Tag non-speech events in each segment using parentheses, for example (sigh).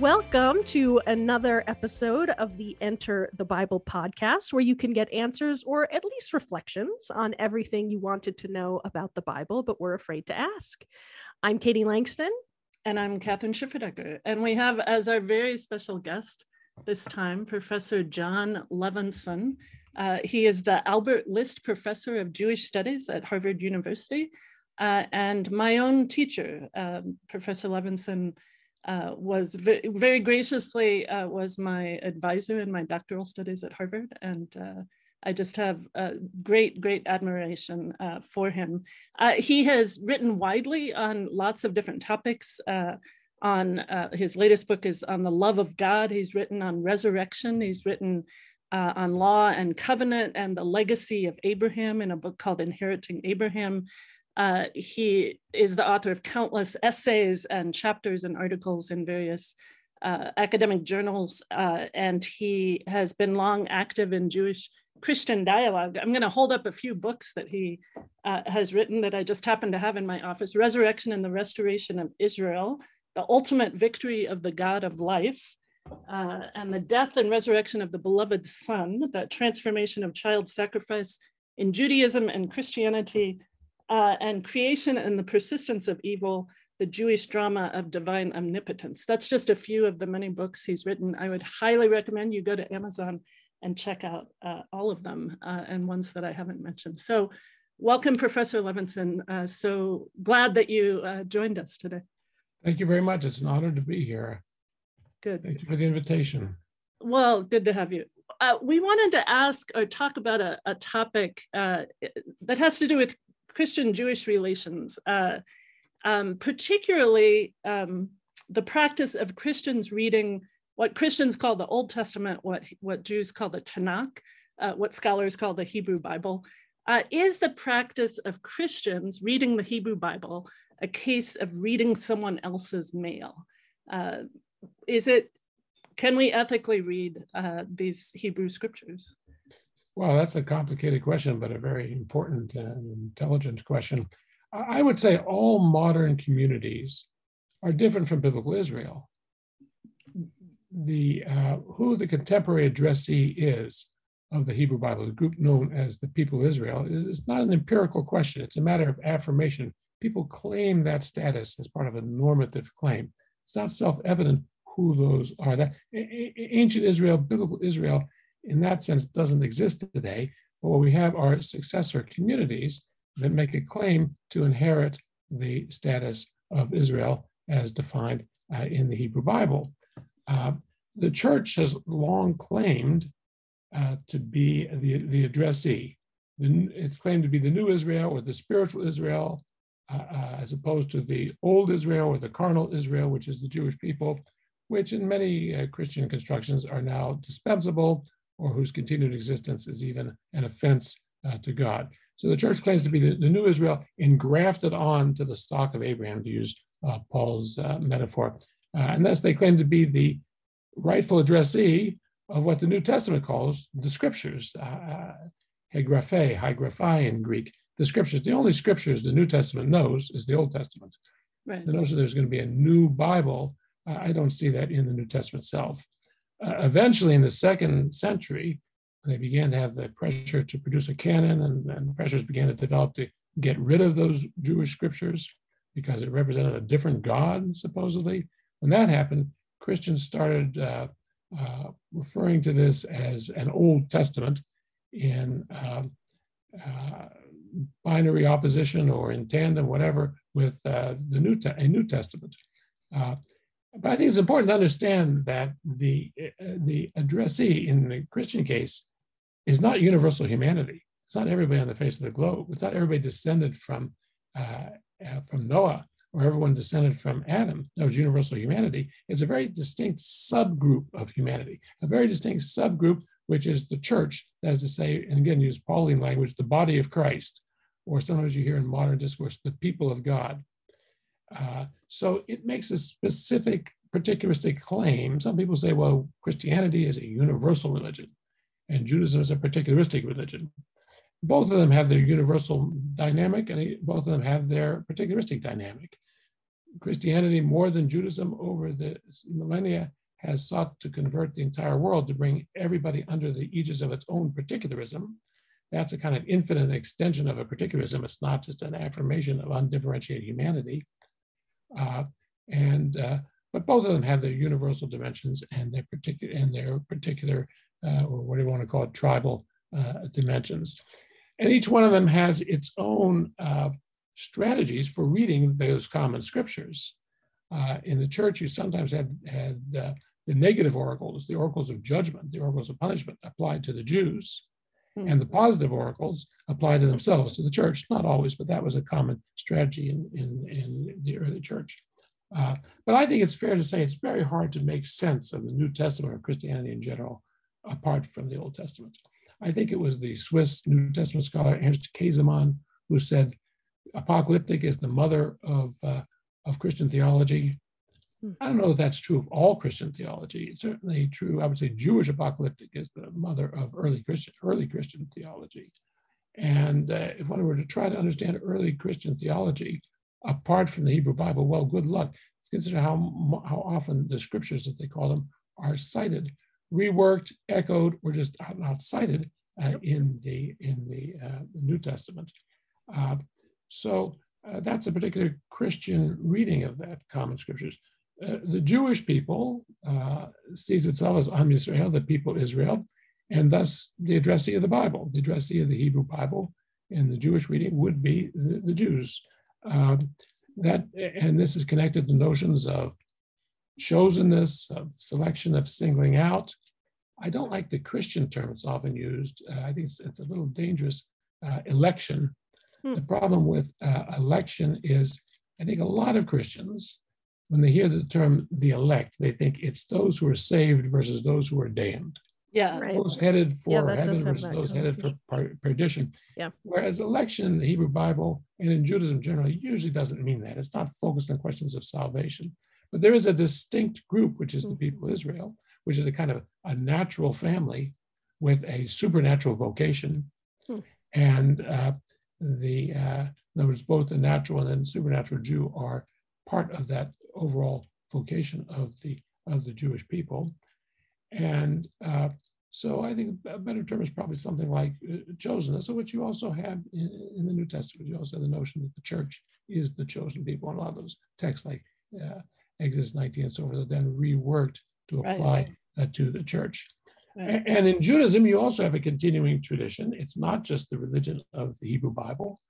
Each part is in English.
Welcome to another episode of the Enter the Bible podcast, where you can get answers or at least reflections on everything you wanted to know about the Bible, but were afraid to ask. I'm Katie Langston. And I'm Kathryn Schifferdecker. And we have as our very special guest this time Professor Jon Levenson. Uh, he is the Albert List Professor of Jewish Studies at Harvard University. Uh, and my own teacher, um, Professor Levenson, uh, was very, graciously uh, was my advisor in my doctoral studies at Harvard, and uh, I just have great, great admiration uh, for him. Uh, he has written widely on lots of different topics. on his latest book is on the love of God. He's written on resurrection. He's written on law and covenant and the legacy of Abraham in a book called Inheriting Abraham. Uh, he is the author of countless essays and chapters and articles in various uh, academic journals, uh, and he has been long active in Jewish Christian dialogue. I'm going to hold up a few books that he uh, has written that I just happen to have in my office Resurrection and the Restoration of Israel, The Ultimate Victory of the God of Life. Uh, and the death and resurrection of the beloved Son, that transformation of child sacrifice in Judaism and Christianity, uh, and creation and the persistence of evil, the Jewish drama of divine omnipotence. That's just a few of the many books he's written. I would highly recommend you go to Amazon and check out uh, all of them uh, and ones that I haven't mentioned. So welcome, Professor Levenson. Uh, so glad that you uh, joined us today. Thank you very much. It's an honor to be here. Good. Thank you for the invitation. Well, good to have you. Uh, we wanted to ask or talk about a, a topic uh, that has to do with Christian Jewish relations, uh, um, particularly um, the practice of Christians reading what Christians call the Old Testament, what, what Jews call the Tanakh, uh, what scholars call the Hebrew Bible. Uh, is the practice of Christians reading the Hebrew Bible a case of reading someone else's mail? Uh, is it, can we ethically read uh, these Hebrew scriptures? Well, that's a complicated question, but a very important and intelligent question. I would say all modern communities are different from biblical Israel. The uh, who the contemporary addressee is of the Hebrew Bible, the group known as the people of Israel, is, is not an empirical question. It's a matter of affirmation. People claim that status as part of a normative claim. It's not self-evident who those are. That ancient Israel, biblical Israel, in that sense doesn't exist today. But what we have are successor communities that make a claim to inherit the status of Israel as defined uh, in the Hebrew Bible. Uh, the church has long claimed uh, to be the, the addressee. The, it's claimed to be the new Israel or the spiritual Israel, uh, uh, as opposed to the old Israel or the carnal Israel, which is the Jewish people, which in many uh, Christian constructions are now dispensable or whose continued existence is even an offense uh, to God. So the church claims to be the, the, new Israel engrafted on to the stock of Abraham, to use uh, Paul's uh, metaphor. Uh, and thus they claim to be the rightful addressee of what the New Testament calls the scriptures, uh, uh, hegraphe, hygraphi in Greek, the scriptures. The only scriptures the New Testament knows is the Old Testament. Right. The notion there's going to be a new Bible, I don't see that in the New Testament itself. Uh, eventually, in the second century, they began to have the pressure to produce a canon, and, and pressures began to develop to get rid of those Jewish scriptures because it represented a different God, supposedly. When that happened, Christians started uh, uh, referring to this as an Old Testament in um, uh, binary opposition or in tandem, whatever, with uh, the New Te- a New Testament. But I think it's important to understand that the, uh, the addressee in the Christian case is not universal humanity. It's not everybody on the face of the globe. It's not everybody descended from, uh, uh, from Noah or everyone descended from Adam. No, it's universal humanity. It's a very distinct subgroup of humanity, a very distinct subgroup, which is the church, that is to say, and again, use Pauline language, the body of Christ, or sometimes you hear in modern discourse, the people of God. Uh, so it makes a specific, particularistic claim. Some people say, well, Christianity is a universal religion and Judaism is a particularistic religion. Both of them have their universal dynamic and both of them have their particularistic dynamic. Christianity, more than Judaism over the millennia, has sought to convert the entire world to bring everybody under the aegis of its own particularism. That's a kind of infinite extension of a particularism. It's not just an affirmation of undifferentiated humanity. Uh, and uh, but both of them have their universal dimensions and their particular and their particular uh, or what do you want to call it tribal uh, dimensions. And each one of them has its own uh, strategies for reading those common scriptures. Uh, in the church, you sometimes had, had uh, the negative oracles, the oracles of judgment, the oracles of punishment applied to the Jews, and the positive oracles applied to themselves, to the church. Not always, but that was a common strategy in, in, in the early church. Uh, but I think it's fair to say it's very hard to make sense of the New Testament or Christianity in general apart from the Old Testament. I think it was the Swiss New Testament scholar Ernst Käsemann who said apocalyptic is the mother of, uh, of Christian theology. Hmm. I don't know if that's true of all Christian theology. It's certainly true. I would say Jewish apocalyptic is the mother of early Christian early Christian theology. And uh, if one were to try to understand early Christian theology apart from the Hebrew Bible, well, good luck. Consider how how often the scriptures, as they call them, are cited, reworked, echoed, or just not cited uh, in the in the, uh, the New Testament. Uh, so uh, that's a particular Christian reading of that common scriptures. Uh, the Jewish people uh, sees itself as Am Yisrael, the people Israel, and thus the addressee of the Bible. The addressee of the Hebrew Bible in the Jewish reading would be the, the Jews. Um, that and this is connected to notions of chosenness, of selection, of singling out. I don't like the Christian term it's often used. Uh, I think it's, it's, a little dangerous. Uh, election Hmm. The problem with uh, election is, I think a lot of Christians, when they hear the term the elect, they think it's those who are saved versus those who are damned. Yeah. Right. Those headed for yeah, heaven versus those headed for perdition. Yeah. Whereas election in the Hebrew Bible and in Judaism generally usually doesn't mean that. It's not focused on questions of salvation. But there is a distinct group, which is the hmm. people of Israel, which is a kind of a natural family with a supernatural vocation. Hmm. And uh, the, uh, in other words, both the natural and then supernatural Jew are part of that overall vocation of the of the Jewish people. And uh, so I think a better term is probably something like uh, chosen, so which you also have in, in, the New Testament. You also have the notion that the church is the chosen people. And a lot of those texts like uh, Exodus 19 and so forth are then reworked to apply right. uh, to the church. Right. And in Judaism, you also have a continuing tradition. It's not just the religion of the Hebrew Bible.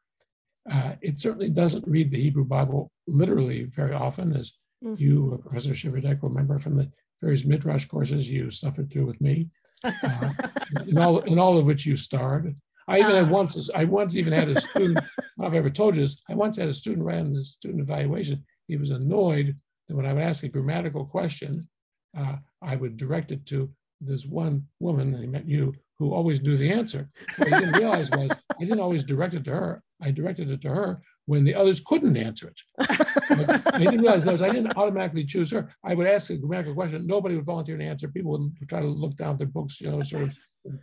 Uh, it certainly doesn't read the Hebrew Bible literally very often, as mm-hmm. you, uh, Professor Schifferdecker, remember from the various Midrash courses you suffered through with me, (laughs) uh, in, all, in all of which you starred. I even had ah. once, I once even had a student, (laughs) I've ever told you this, I once had a student write on the student evaluation. He was annoyed that when I would ask a grammatical question, uh, I would direct it to this one woman, and he met you, who always knew the answer. What I didn't realize was I didn't always direct it to her. I directed it to her when the others couldn't answer it. I didn't realize that I didn't automatically choose her. I would ask a grammatical question. Nobody would volunteer to answer. People would try to look down their books, you know, sort of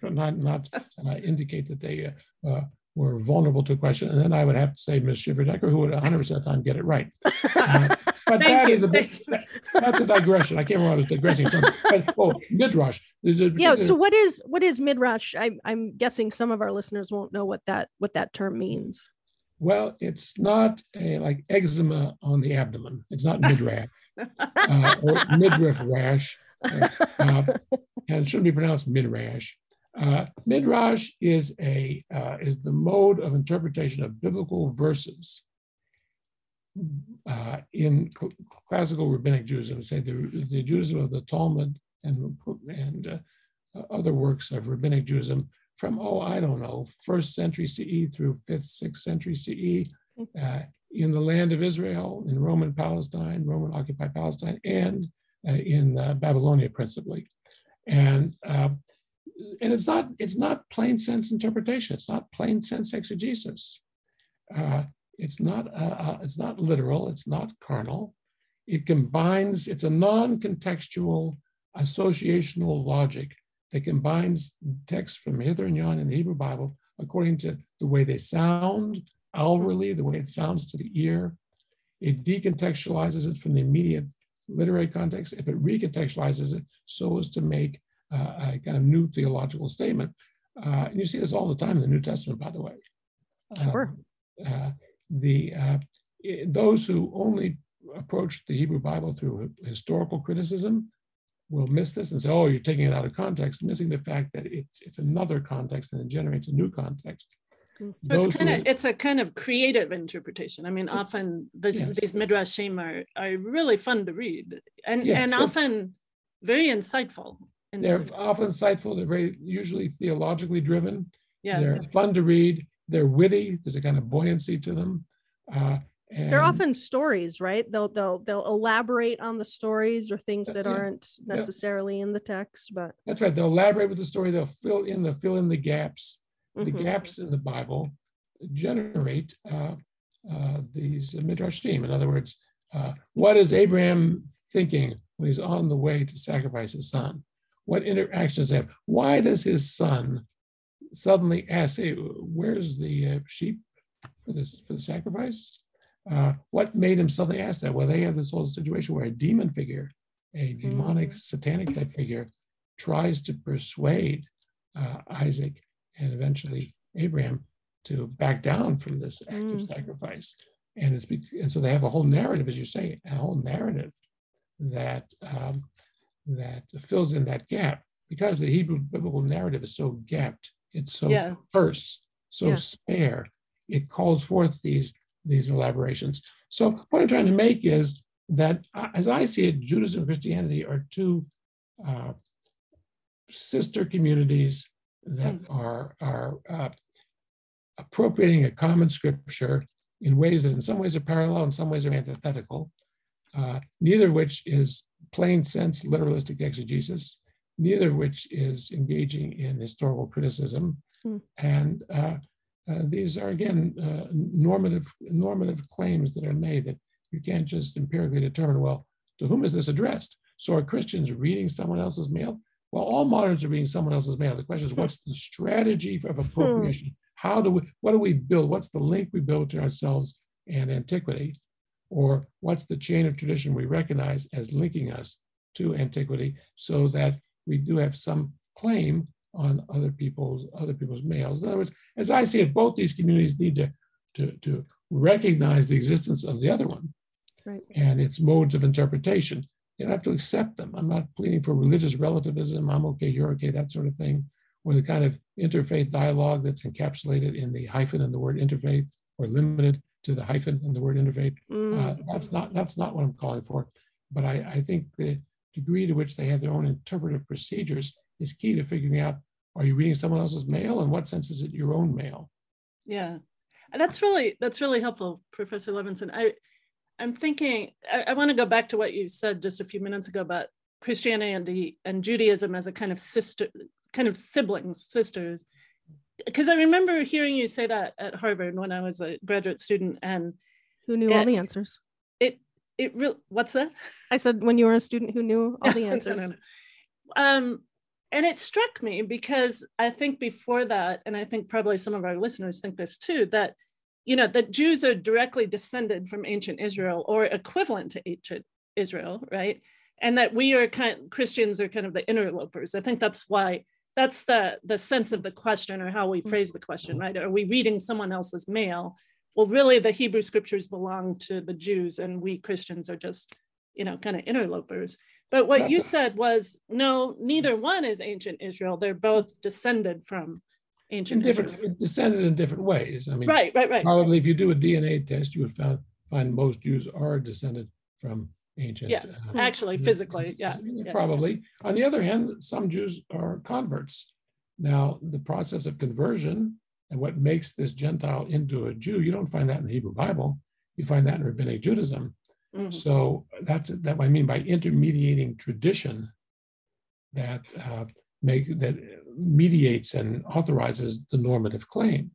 not, not uh, indicate that they uh, uh, were vulnerable to a question. And then I would have to say Ms. Schifferdecker, who would 100% of the time get it right. Uh, but that is a bit, (laughs) that's a digression. I can't remember I was digressing from. But, oh, midrash. There's a (laughs) yeah. So what is what is midrash? I, I'm guessing some of our listeners won't know what that what that term means. Well, it's not a, like eczema on the abdomen. It's not midrash (laughs) uh, or midriff rash, uh, uh, and it shouldn't be pronounced midrash. Uh, midrash is a uh, is the mode of interpretation of biblical verses uh, in cl- classical rabbinic Judaism, say the, the Judaism of the Talmud and, and uh, other works of rabbinic Judaism from, oh, I don't know, first century CE through fifth, sixth century CE uh, in the land of Israel, in Roman Palestine, Roman occupied Palestine, and uh, in uh, Babylonia principally. And uh, and it's not it's not plain sense interpretation. It's not plain sense exegesis. Uh, it's not, uh, uh, it's not literal, it's not carnal. It combines, it's a non-contextual associational logic that combines texts from hither and yon in the Hebrew Bible according to the way they sound outwardly, the way it sounds to the ear. it decontextualizes it from the immediate literary context. If it recontextualizes it so as to make uh, a kind of new theological statement. Uh, and you see this all the time in the New Testament, by the way. Sure. Um, uh, the those who only approach the Hebrew Bible through historical criticism will miss this and say, "Oh, you're taking it out of context," missing the fact that it's it's another context and it generates a new context. Mm. So Those it's kind of it's a kind of creative interpretation. I mean, often this, yeah. these midrashim are are really fun to read and yeah, and often very insightful. They're often insightful. They're very usually theologically driven. Yeah, they're yeah. fun to read. They're witty. There's a kind of buoyancy to them. Uh, and they're often stories, right? They'll they'll they'll elaborate on the stories or things that yeah, aren't necessarily yeah. in the text, but that's right. They'll elaborate with the story. They'll fill in the fill in the gaps. Mm-hmm. The gaps in the Bible generate uh, uh, these midrashim. In other words, uh, what is Abraham thinking when he's on the way to sacrifice his son? What interactions have? Why does his son suddenly ask, "Hey, where's the uh, sheep for this for the sacrifice?" Uh, what made him suddenly ask that? Well, they have this whole situation where a demon figure, a demonic, satanic type figure, tries to persuade uh, Isaac and eventually Abraham to back down from this act mm. of sacrifice. And it's be- and so they have a whole narrative, as you say, a whole narrative that um, that fills in that gap because the Hebrew biblical narrative is so gapped, it's so yeah. terse, so yeah. spare. It calls forth these these elaborations. So what I'm trying to make is that, uh, as I see it, Judaism and Christianity are two uh, sister communities that hmm. are are uh, appropriating a common scripture in ways that, in some ways, are parallel, in some ways, are antithetical. Uh, neither of which is plain sense literalistic exegesis. Neither of which is engaging in historical criticism, mm. and uh, uh, these are again uh, normative normative claims that are made that you can't just empirically determine well to whom is this addressed? So are christians reading someone else's mail? Well all moderns are reading someone else's mail. The question is what's the strategy of appropriation? How do we what do we build? What's the link we build to ourselves and antiquity? Or what's the chain of tradition we recognize as linking us to antiquity so that we do have some claim on other people's other people's mails. In other words, as I see it, both these communities need to to, to recognize the existence of the other one right. and its modes of interpretation. You don't have to accept them. I'm not pleading for religious relativism. I'm okay, you're okay, that sort of thing, or the kind of interfaith dialogue that's encapsulated in the hyphen and the word interfaith, or limited to the hyphen and the word interfaith. Mm. Uh, that's not that's not what I'm calling for. But I, I think the degree to which they have their own interpretive procedures is key to figuring out are you reading someone else's mail? In what sense is it your own mail? Yeah, that's really that's really helpful, Professor Levenson. I I'm thinking I, I want to go back to what you said just a few minutes ago about Christianity and, and Judaism as a kind of sister, kind of siblings, sisters. Because I remember hearing you say that at Harvard when I was a graduate student, and who knew it, all the answers. It real what's that? I said when you were a student who knew all the (laughs) answers. no, no, no. Um, and it struck me because I think before that, and I think probably some of our listeners think this too, that you know that Jews are directly descended from ancient Israel or equivalent to ancient Israel, right? And that we are kind Christians are kind of the interlopers. I think that's why that's the the sense of the question or how we mm. phrase the question, right? Are we reading someone else's mail? Well, really, the Hebrew scriptures belong to the Jews, and we Christians are just you know kind of interlopers. But what That's you said was no, neither one is ancient Israel. They're both descended from ancient different, Israel. Descended in different ways. I mean, right, right, right. Probably if you do a DNA test, you would find, find most Jews are descended from ancient. Yeah, uh, actually, physically, yeah, yeah. Probably. On the other hand, some Jews are converts. Now, the process of conversion and what makes this Gentile into a Jew, you don't find that in the Hebrew Bible. You find that in Rabbinic Judaism. Mm-hmm. So that's that. What I mean by intermediating tradition that uh, make that mediates and authorizes the normative claim.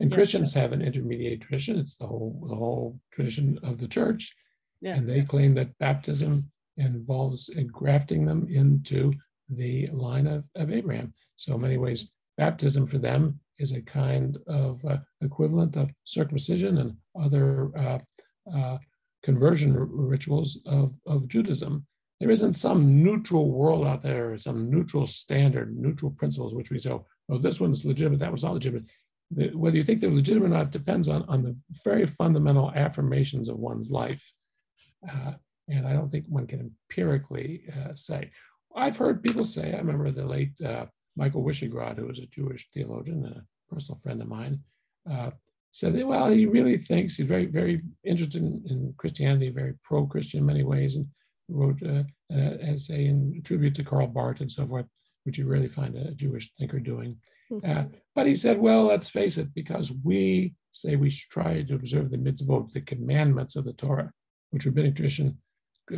And yeah, Christians yeah. have an intermediate tradition. It's the whole the whole tradition of the church, yeah. and they claim that baptism involves engrafting them into the line of, of Abraham. So in many ways, baptism for them is a kind of uh, equivalent of circumcision and other uh, uh, conversion rituals of, of Judaism. There isn't some neutral world out there, some neutral standard, neutral principles, which we say, oh, this one's legitimate, that was not legitimate. The, whether you think they're legitimate or not depends on, on the very fundamental affirmations of one's life. Uh, and I don't think one can empirically uh, say. I've heard people say, I remember the late uh, Michael Wyschogrod, who was a Jewish theologian and a personal friend of mine, uh, said that, well, he really thinks he's very, very interested in, in Christianity, very pro Christian in many ways, and wrote uh, an essay in tribute to Karl Barth and so forth, which you rarely find a Jewish thinker doing. Mm-hmm. Uh, but he said, well, let's face it, because we say we try to observe the mitzvot, the commandments of the Torah, which rabbinic tradition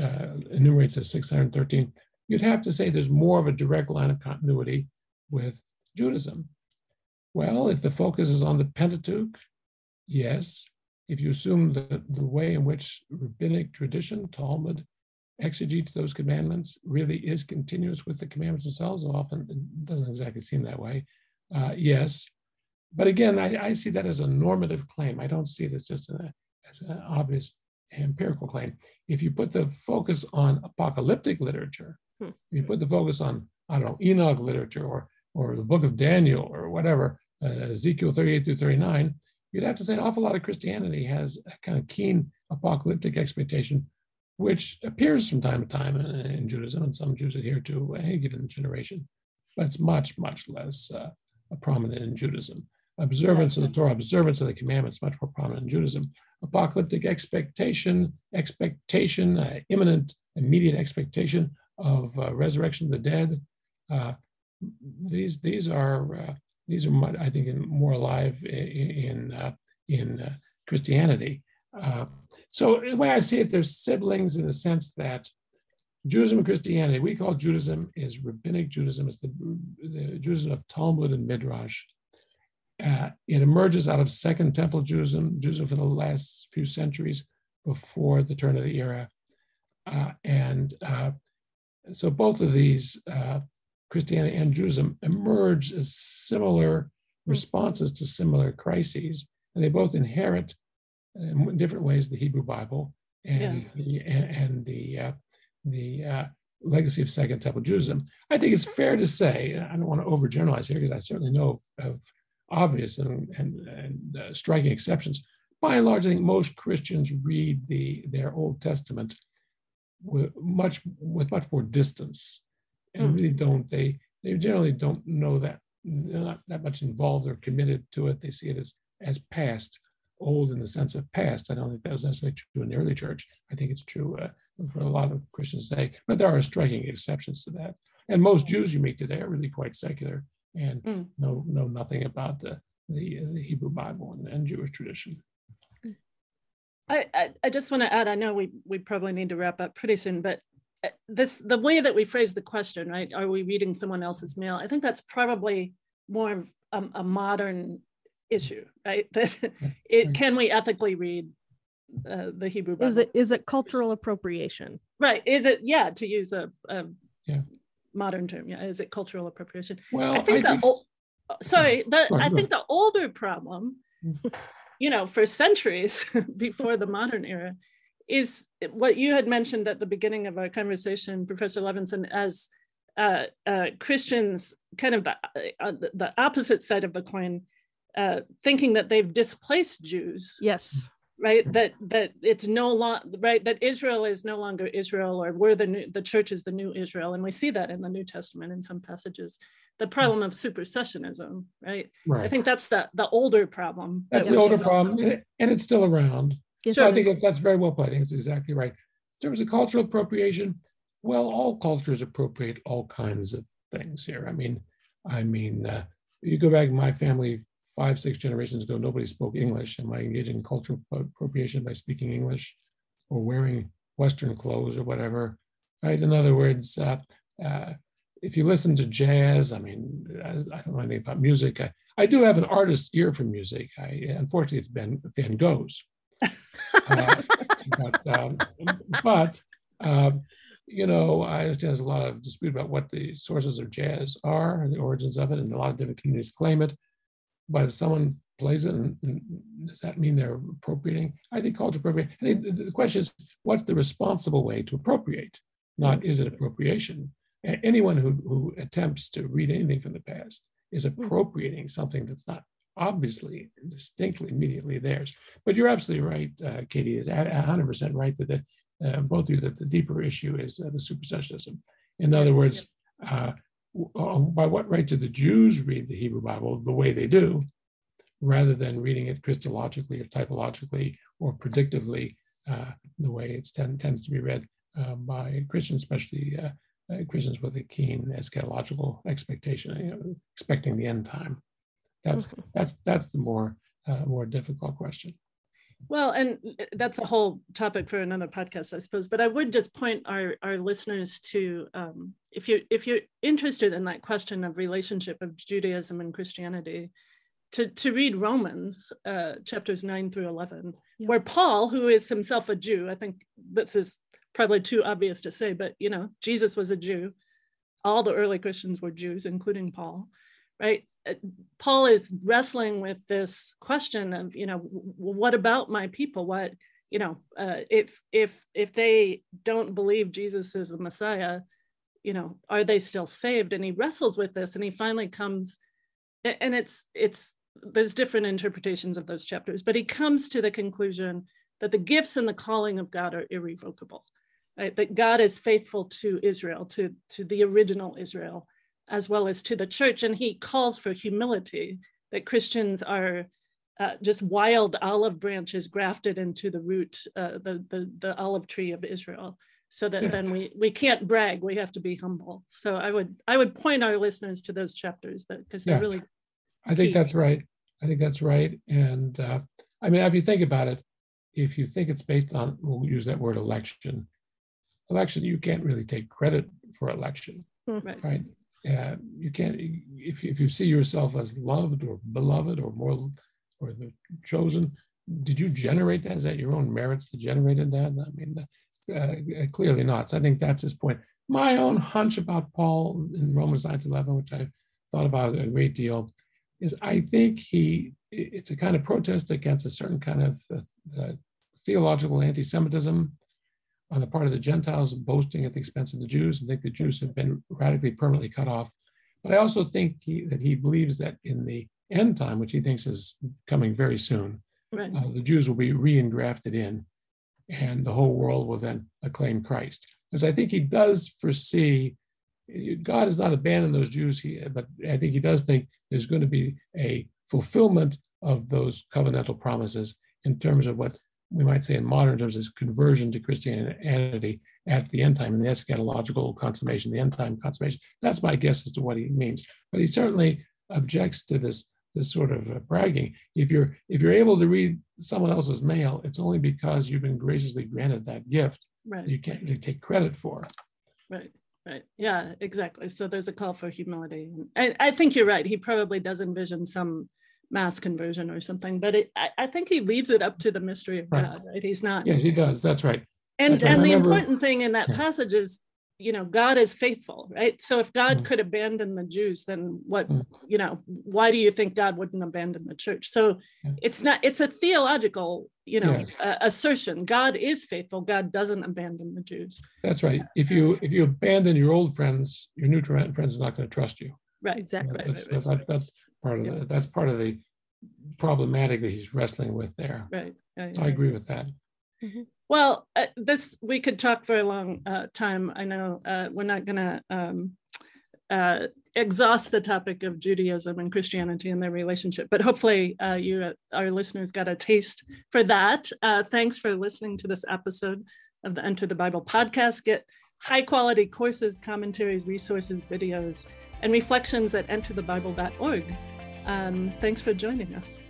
uh, enumerates as 613, you'd have to say there's more of a direct line of continuity with Judaism. Well, if the focus is on the Pentateuch, yes. If you assume that the way in which rabbinic tradition, Talmud, exegetes those commandments really is continuous with the commandments themselves, often it doesn't exactly seem that way. Uh, yes. But again, I, I, see that as a normative claim. I don't see this just a, as an obvious empirical claim. If you put the focus on apocalyptic literature, hmm. you put the focus on, I don't know, Enoch literature or, or the book of Daniel or whatever, uh, Ezekiel 38 through 39, you'd have to say an awful lot of Christianity has a kind of keen apocalyptic expectation, which appears from time to time in, in Judaism, and some Jews adhere to any given generation, but it's much, much less uh, prominent in Judaism. Observance of the Torah, observance of the commandments, much more prominent in Judaism. Apocalyptic expectation, expectation, uh, imminent, immediate expectation of uh, resurrection of the dead. Uh, these these are uh, these are I think more alive in in, uh, in uh, Christianity. so the way I see it, there's siblings in the sense that Judaism and Christianity, we call Judaism is rabbinic Judaism. is the, the Judaism of Talmud and Midrash. Uh, it emerges out of Second Temple Judaism, Judaism for the last few centuries before the turn of the era. Uh, and uh, so both of these, uh, Christianity and Judaism, emerge as similar responses to similar crises. And they both inherit in different ways the Hebrew Bible and yeah. the, and the, uh, the uh, legacy of Second Temple Judaism. I think it's fair to say, I don't want to overgeneralize here because I certainly know of, of obvious and, and, and uh, striking exceptions. By and large, I think most Christians read the their Old Testament with much with much more distance, and mm. really don't they they generally don't know that they're not that much involved or committed to it. They see it as as past, old in the sense of past. I don't think that was necessarily true in the early church. I think it's true uh, for a lot of Christians today, but there are striking exceptions to that. And most Jews you meet today are really quite secular and mm. know know nothing about the the, the Hebrew Bible and, and, Jewish tradition. I, I, I just want to add. I know we we probably need to wrap up pretty soon, but this the way that we phrase the question, right? Are we reading someone else's mail? I think that's probably more of a, a modern issue, right? (laughs) That it can we ethically read uh, the Hebrew Bible? Is it is it cultural appropriation? Right. Is it yeah to use a, a yeah modern term yeah is it cultural appropriation well i think I the think... sorry the, i think the older problem you know for centuries (laughs) before the modern era is what you had mentioned at the beginning of our conversation professor levenson as uh, uh, christians kind of the, uh, the opposite side of the coin uh, thinking that they've displaced jews. Yes. Right? That that it's no longer right? That israel is no longer israel or we're the new the church is the new israel. And we see that in the new testament in some passages. The problem of supersessionism right, right. i think that's the the older problem that's that the older problem also... and it's still around yes, so i think that's, that's very well put i think it's exactly right in terms of cultural appropriation well all cultures appropriate all kinds of things here i mean i mean uh, you go back my family five, six generations ago, nobody spoke English. Am I engaging in cultural appropriation by speaking English or wearing Western clothes or whatever? Right. In other words, uh, uh, if you listen to jazz, I mean, I, I don't know anything about music. I, I, do have an artist's ear for music. I, unfortunately, it's been Van Gogh's. Uh, but, um, but uh, you know, I understand there's a lot of dispute about what the sources of jazz are and the origins of it, and a lot of different communities claim it. But if someone plays it. And, and does that mean they're appropriating? I think culture appropriate. I think the, question is, what's the responsible way to appropriate? Not is it appropriation? Anyone who, who attempts to read anything from the past is mm-hmm. appropriating something that's not obviously distinctly immediately theirs. But you're absolutely right, uh, Katie is 100% right that the, uh, both of you that the deeper issue is uh, the supersessionism. In other words, uh, uh, by what right do the Jews read the Hebrew Bible the way they do, rather than reading it Christologically or typologically or predictively uh, the way it tends to be read by Christians, especially Christians with a keen eschatological expectation, you know, expecting the end time. That's mm-hmm. that's that's the more uh, more difficult question. Well, and uh, that's a whole topic for another podcast, I suppose. But I would just point our, our listeners to um, if you if you're interested in that question of relationship of Judaism and Christianity, to to read Romans uh, chapters nine through eleven, yeah. where Paul, who is himself a Jew, I think this is probably too obvious to say, but you know, Jesus was a Jew. All the early Christians were Jews, including Paul, right? Uh, Paul is wrestling with this question of, you know, what about my people? What, you know, uh, if if if they don't believe Jesus is the Messiah, you know, are they still saved? And he wrestles with this, and he finally comes, and it's it's there's different interpretations of those chapters, but he comes to the conclusion that the gifts and the calling of God are irrevocable right? that God is faithful to Israel, to, to the original Israel, as well as to the church. And he calls for humility, that Christians are uh, just wild olive branches grafted into the root, uh, the, the, the olive tree of Israel. So that yeah. then we, we can't brag, we have to be humble. So I would I would point our listeners to those chapters that because they're yeah. really. I think key. that's right. I think that's right. And uh, I mean, if you think about it, if you think it's based on, we'll use that word election, election, you can't really take credit for election, hmm. right? right? Uh, you can't if if you see yourself as loved or beloved or more or the chosen. Did you generate that? Is that your own merits that generated that? I mean, uh, clearly not. So I think that's his point. My own hunch about Paul in Romans 9 11, which I've thought about a great deal, is I think he it's a kind of protest against a certain kind of uh, uh theological anti-Semitism on the part of the Gentiles boasting at the expense of the Jews and think the Jews have been radically permanently cut off. But I also think he, that he believes that in the end time, which he thinks is coming very soon, right. uh, the Jews will be re-engrafted in and the whole world will then acclaim Christ. Because I think he does foresee, God has not abandoned those Jews, he, but I think he does think there's going to be a fulfillment of those covenantal promises in terms of what we might say in modern terms, is conversion to Christianity at the end time, and the eschatological consummation, the end time consummation. That's my guess as to what he means. But he certainly objects to this this sort of uh, bragging. If you're if you're able to read someone else's mail, it's only because you've been graciously granted that gift. Right. You can't really take credit for. Right. Right. Yeah. Exactly. So there's a call for humility. I, I think you're right. He probably does envision some mass conversion or something. But it, I, I, think he leaves it up to the mystery of right. God, right? He's not. Yes, he does. That's right. And and the important thing in that yeah. passage is, you know, God is faithful, right? So if God mm. could abandon the Jews, then what, mm. you know, why do you think God wouldn't abandon the church? So yeah. it's not. It's a theological, you know, uh, assertion. God is faithful. God doesn't abandon the Jews. That's right. If you if you abandon your old friends, your new friends are not going to trust you. Right. Exactly. That's, right, right, that's part of yeah. the, that's part of the problematic that he's wrestling with there. Right. I agree with that. Mm-hmm. Well, uh, this we could talk for a long uh, time. I know uh, we're not going to um, uh, exhaust the topic of Judaism and Christianity and their relationship, but hopefully uh, you, uh, our listeners, got a taste for that. thanks for listening to this episode of the Enter the Bible podcast. Get high quality courses, commentaries, resources, videos, and reflections at enterthebible.org. Um, thanks for joining us.